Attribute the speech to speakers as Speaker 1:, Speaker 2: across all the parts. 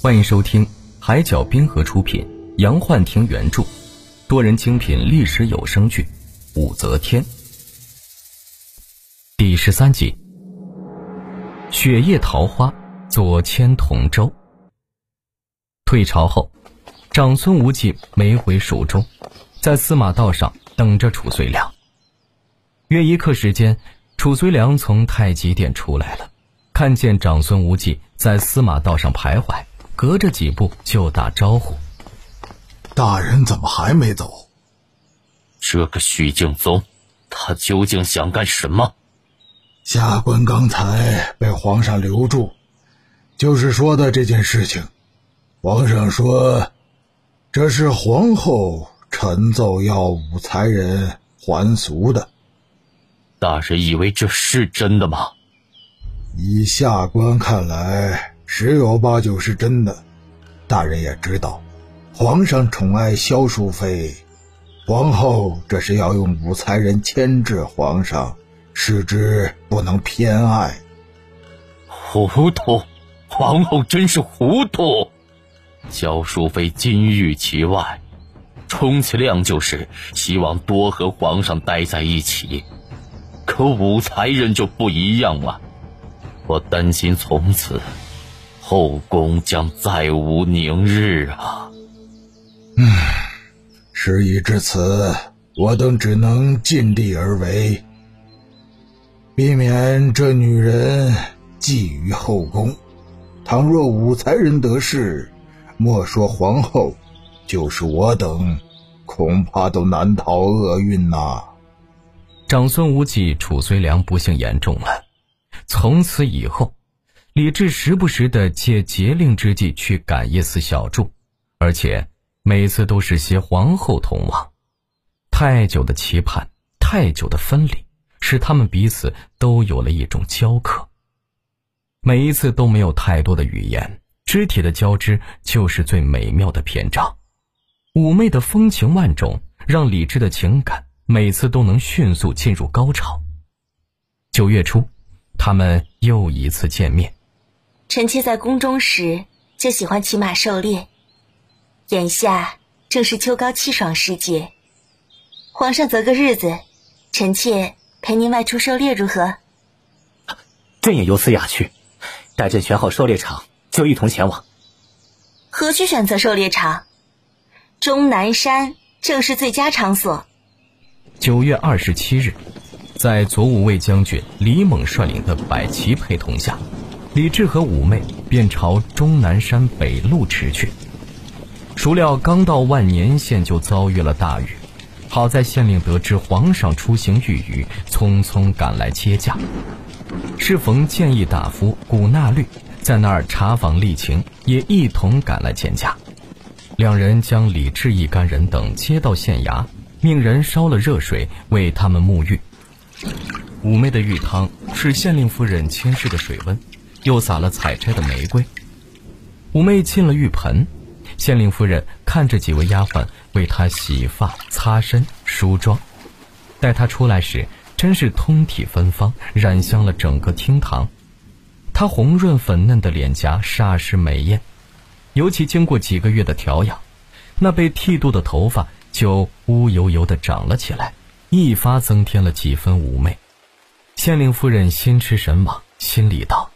Speaker 1: 欢迎收听海角冰河出品、杨幻听原著、多人精品历史有声剧《武则天》第十三集：雪夜桃花，左迁同州。退朝后，长孙无忌没回蜀中，在司马道上等着褚遂良。约一刻时间，褚遂良从太极殿出来了，看见长孙无忌在司马道上徘徊。隔着几步就打招呼：“
Speaker 2: 大人怎么还没走？”
Speaker 3: 这个许敬宗，他究竟想干什么？
Speaker 2: 下官刚才被皇上留住，就是说的这件事情。皇上说，这是皇后陈奏要武才人还俗的。
Speaker 3: 大人以为这是真的吗？
Speaker 2: 以下官看来。十有八九是真的，大人也知道，皇上宠爱萧淑妃，皇后这是要用武才人牵制皇上，使之不能偏爱。
Speaker 3: 糊涂，皇后真是糊涂。萧淑妃金玉其外，充其量就是希望多和皇上待在一起，可武才人就不一样了，我担心从此。后宫将再无宁日啊！
Speaker 2: 嗯，事已至此，我等只能尽力而为，避免这女人觊觎后宫。倘若武才人得势，莫说皇后，就是我等，恐怕都难逃厄运呐。
Speaker 1: 长孙无忌、褚遂良不幸言中了，从此以后。李治时不时的借节令之际去感业寺小住，而且每次都是携皇后同往。太久的期盼，太久的分离，使他们彼此都有了一种交渴。每一次都没有太多的语言，肢体的交织就是最美妙的篇章。妩媚的风情万种，让李治的情感每次都能迅速进入高潮。九月初，他们又一次见面。
Speaker 4: 臣妾在宫中时就喜欢骑马狩猎，眼下正是秋高气爽时节，皇上择个日子，臣妾陪您外出狩猎如何？
Speaker 5: 朕也有此雅趣，待朕选好狩猎场，就一同前往。
Speaker 4: 何须选择狩猎场？终南山正是最佳场所。
Speaker 1: 九月二十七日，在左武卫将军李猛率领的百骑陪同下。李治和五妹便朝终南山北路驰去。孰料刚到万年县，就遭遇了大雨。好在县令得知皇上出行遇雨，匆匆赶来接驾。适逢谏议大夫古纳律在那儿查访例情，也一同赶来见驾。两人将李治一干人等接到县衙，命人烧了热水为他们沐浴。五妹的浴汤是县令夫人亲试的水温。又撒了采摘的玫瑰。五妹进了浴盆，县令夫人看着几位丫鬟为她洗发、擦身、梳妆。待她出来时，真是通体芬芳，染香了整个厅堂。她红润粉嫩的脸颊煞是美艳，尤其经过几个月的调养，那被剃度的头发就乌油油的长了起来，一发增添了几分妩媚。县令夫人心驰神往，心里道。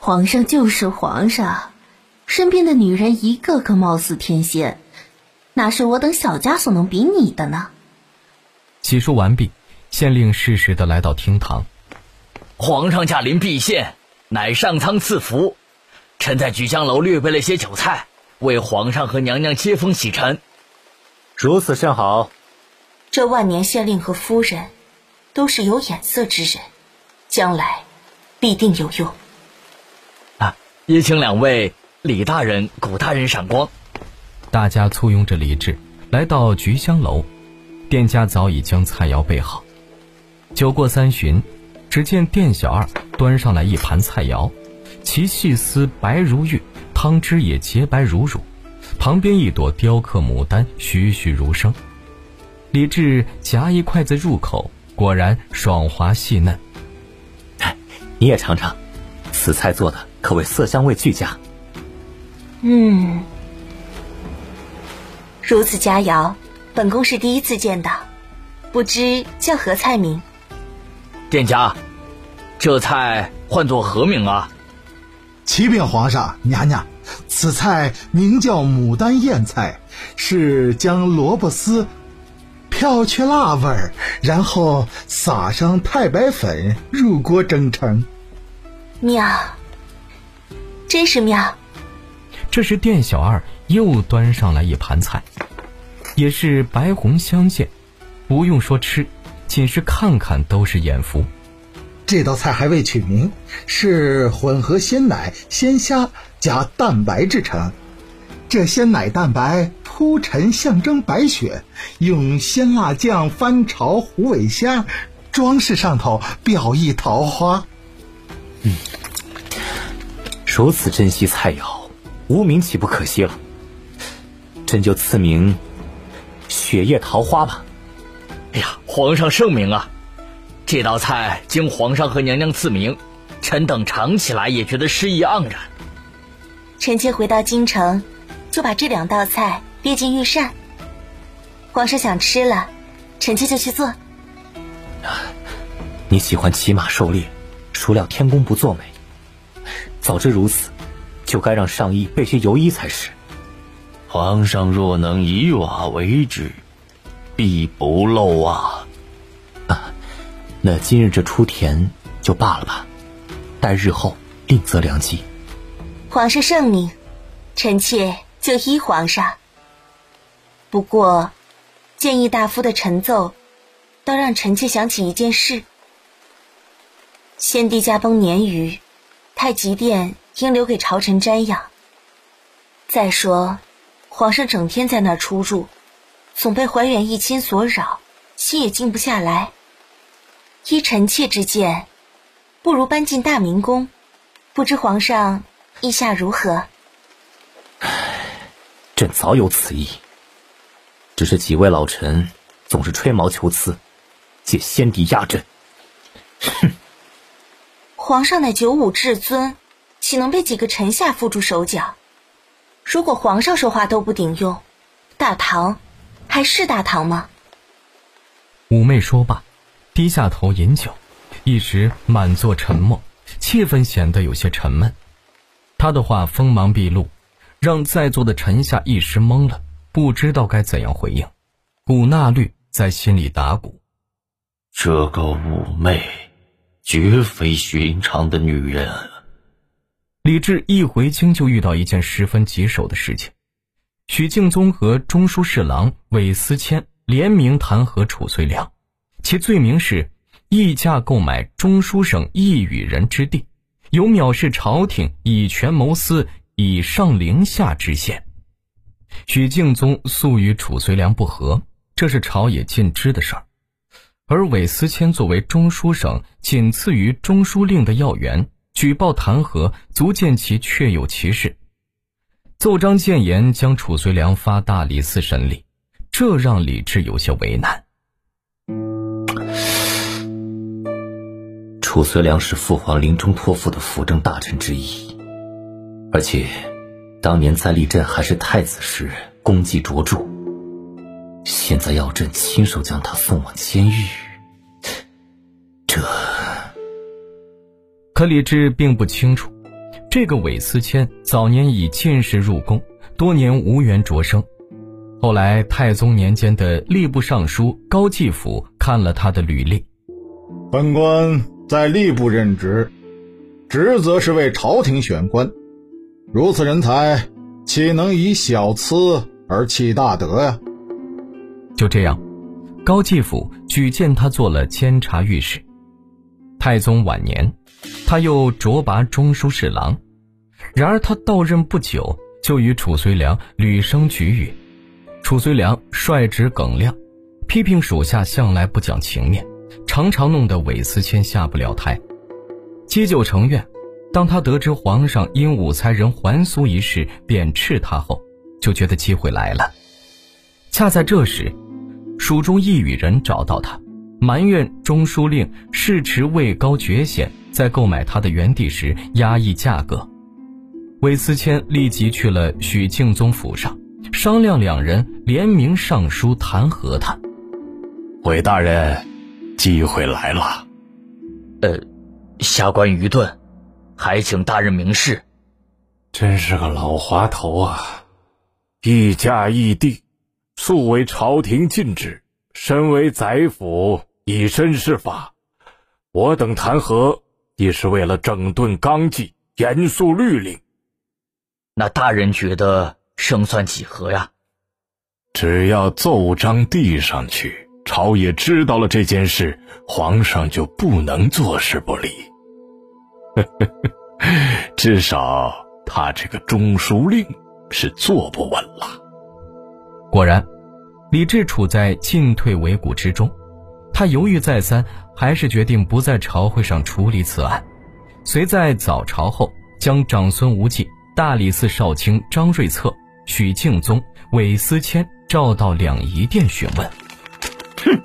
Speaker 6: 皇上就是皇上，身边的女人一个个貌似天仙，哪是我等小家所能比拟的呢？
Speaker 1: 洗漱完毕，县令适时的来到厅堂。
Speaker 7: 皇上驾临敝县，乃上苍赐福。臣在菊香楼略备了些酒菜，为皇上和娘娘接风洗尘。
Speaker 5: 如此甚好。
Speaker 4: 这万年县令和夫人，都是有眼色之人，将来必定有用。
Speaker 7: 也请两位李大人、古大人赏光。
Speaker 1: 大家簇拥着李治来到菊香楼，店家早已将菜肴备好。酒过三巡，只见店小二端上来一盘菜肴，其细丝白如玉，汤汁也洁白如乳，旁边一朵雕刻牡丹栩栩如生。李治夹一筷子入口，果然爽滑细嫩。
Speaker 5: 你也尝尝，此菜做的。可谓色香味俱佳。
Speaker 4: 嗯，如此佳肴，本宫是第一次见到，不知叫何菜名？
Speaker 7: 店家，这菜唤作何名啊？
Speaker 8: 启禀皇上、娘娘，此菜名叫牡丹燕菜，是将萝卜丝漂去辣味儿，然后撒上太白粉入锅蒸成。
Speaker 4: 妙，真是妙。
Speaker 1: 这时，店小二又端上来一盘菜，也是白红相间，不用说吃，仅是看看都是眼福。
Speaker 8: 这道菜还未取名，是混合鲜奶、鲜虾加蛋白制成。这鲜奶蛋白铺陈象征白雪，用鲜辣酱翻炒虎尾虾，装饰上头表意桃花。
Speaker 5: 嗯，如此珍惜菜肴。无名岂不可惜了？朕就赐名“雪夜桃花”吧。
Speaker 7: 哎呀，皇上圣明啊！这道菜经皇上和娘娘赐名，臣等尝起来也觉得诗意盎然。
Speaker 4: 臣妾回到京城，就把这两道菜列进御膳。皇上想吃了，臣妾就去做。
Speaker 5: 你喜欢骑马狩猎，不料天公不作美。早知如此。就该让上衣备些油衣才是。
Speaker 3: 皇上若能以瓦为之，必不漏啊！
Speaker 5: 啊，那今日这出田就罢了吧，待日后另择良机。
Speaker 4: 皇上圣明，臣妾就依皇上。不过，建议大夫的陈奏，倒让臣妾想起一件事：先帝驾崩年余，太极殿。应留给朝臣瞻仰。再说，皇上整天在那儿出入，总被怀远一亲所扰，心也静不下来。依臣妾之见，不如搬进大明宫，不知皇上意下如何？
Speaker 5: 朕早有此意，只是几位老臣总是吹毛求疵，借先帝压朕。哼！
Speaker 4: 皇上乃九五至尊。岂能被几个臣下缚住手脚？如果皇上说话都不顶用，大唐还是大唐吗？
Speaker 1: 五妹说罢，低下头饮酒，一时满座沉默，气氛显得有些沉闷。他的话锋芒毕露，让在座的臣下一时懵了，不知道该怎样回应。古纳律在心里打鼓：
Speaker 3: 这个五妹绝非寻常的女人。
Speaker 1: 李治一回京就遇到一件十分棘手的事情，许敬宗和中书侍郎韦思谦联名弹劾褚遂良，其罪名是议价购买中书省一羽人之地，有藐视朝廷、以权谋私、以上凌下之嫌。许敬宗素与褚遂良不和，这是朝野尽知的事儿，而韦思谦作为中书省仅次于中书令的要员。举报弹劾，足见其确有其事。奏章谏言将褚遂良发大理寺审理，这让李治有些为难。
Speaker 5: 褚遂良是父皇临终托付的辅政大臣之一，而且当年在立朕还是太子时功绩卓著，现在要朕亲手将他送往监狱，这……
Speaker 1: 可李治并不清楚，这个韦思谦早年以进士入宫，多年无缘擢升。后来太宗年间的吏部尚书高继甫看了他的履历，
Speaker 2: 本官在吏部任职，职责是为朝廷选官，如此人才，岂能以小疵而弃大德呀？
Speaker 1: 就这样，高继甫举荐他做了监察御史。太宗晚年。他又擢拔中书侍郎，然而他到任不久，就与褚遂良屡生举语。褚遂良率直耿亮，批评属下向来不讲情面，常常弄得韦思谦下不了台。积旧成怨，当他得知皇上因武才人还俗一事贬斥他后，就觉得机会来了。恰在这时，蜀中一羽人找到他，埋怨中书令世持位高爵显。在购买他的原地时压抑价格，韦思谦立即去了许敬宗府上，商量两人联名上书弹劾他。
Speaker 9: 韦大人，机会来了。
Speaker 7: 呃，下官愚钝，还请大人明示。
Speaker 9: 真是个老滑头啊！一家一地，素为朝廷禁止，身为宰辅，以身试法。我等弹劾，亦是为了整顿纲纪，严肃律令。
Speaker 7: 那大人觉得胜算几何呀？
Speaker 9: 只要奏章递上去，朝野知道了这件事，皇上就不能坐视不理。至少他这个中书令是坐不稳了。
Speaker 1: 果然，李治处在进退维谷之中，他犹豫再三，还是决定不在朝会上处理此案。遂在早朝后，将长孙无忌。大理寺少卿张瑞策、许敬宗、韦思谦召到两仪殿询问。
Speaker 10: 哼，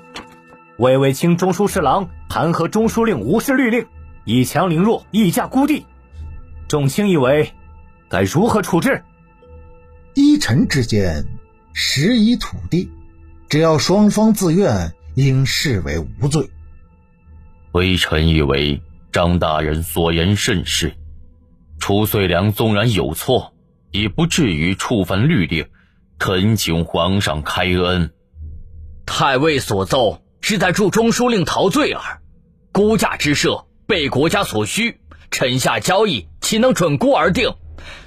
Speaker 10: 魏卫清中书侍郎弹劾中书令无视律令，以强凌弱，议价孤地。众卿以为，该如何处置？
Speaker 8: 依臣之见，时移土地，只要双方自愿，应视为无罪。
Speaker 3: 微臣以为，张大人所言甚是。褚遂良纵然有错，也不至于触犯律令，恳请皇上开恩。
Speaker 7: 太尉所奏是在助中书令陶醉耳，估价之设被国家所需，臣下交易岂能准估而定？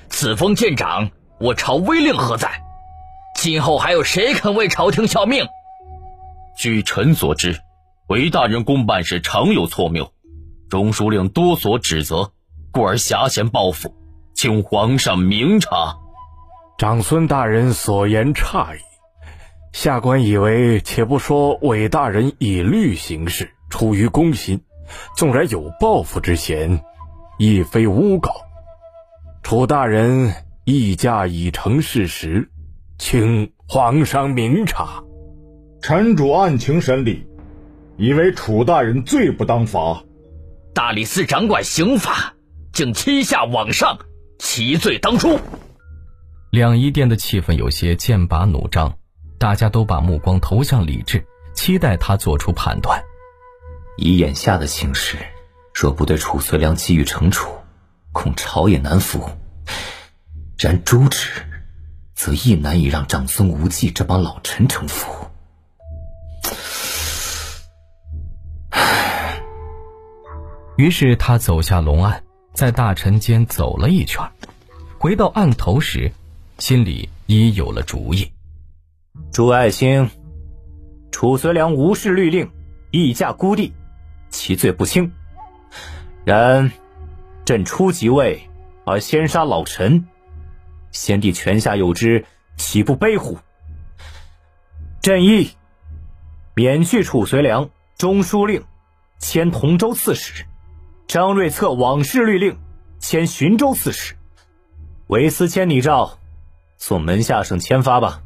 Speaker 7: 此封舰长，我朝威令何在？今后还有谁肯为朝廷效命？
Speaker 3: 据臣所知，韦大人公办事常有错谬，中书令多所指责。故而挟嫌报复，请皇上明察。
Speaker 9: 长孙大人所言差矣，下官以为，且不说韦大人以律行事，出于公心，纵然有报复之嫌，亦非诬告。楚大人议价已成事实，请皇上明察。
Speaker 11: 臣主案情审理，以为楚大人罪不当罚。
Speaker 7: 大理寺掌管刑法。竟欺下罔上，其罪当诛。
Speaker 1: 两仪殿的气氛有些剑拔弩张，大家都把目光投向李治，期待他做出判断。
Speaker 5: 以眼下的形势，若不对褚遂良给予惩处，恐朝野难服；然诛之，则亦难以让长孙无忌这帮老臣臣服。
Speaker 1: 于是他走下龙岸。在大臣间走了一圈，回到案头时，心里已有了主意。
Speaker 10: 诸爱卿，褚遂良无视律令，溢价孤地，其罪不轻。然朕初即位而先杀老臣，先帝泉下有知，岂不悲乎？朕意免去褚遂良中书令，迁同州刺史。张瑞策往事律令，迁寻州刺史。韦思迁拟诏，送门下省签发吧。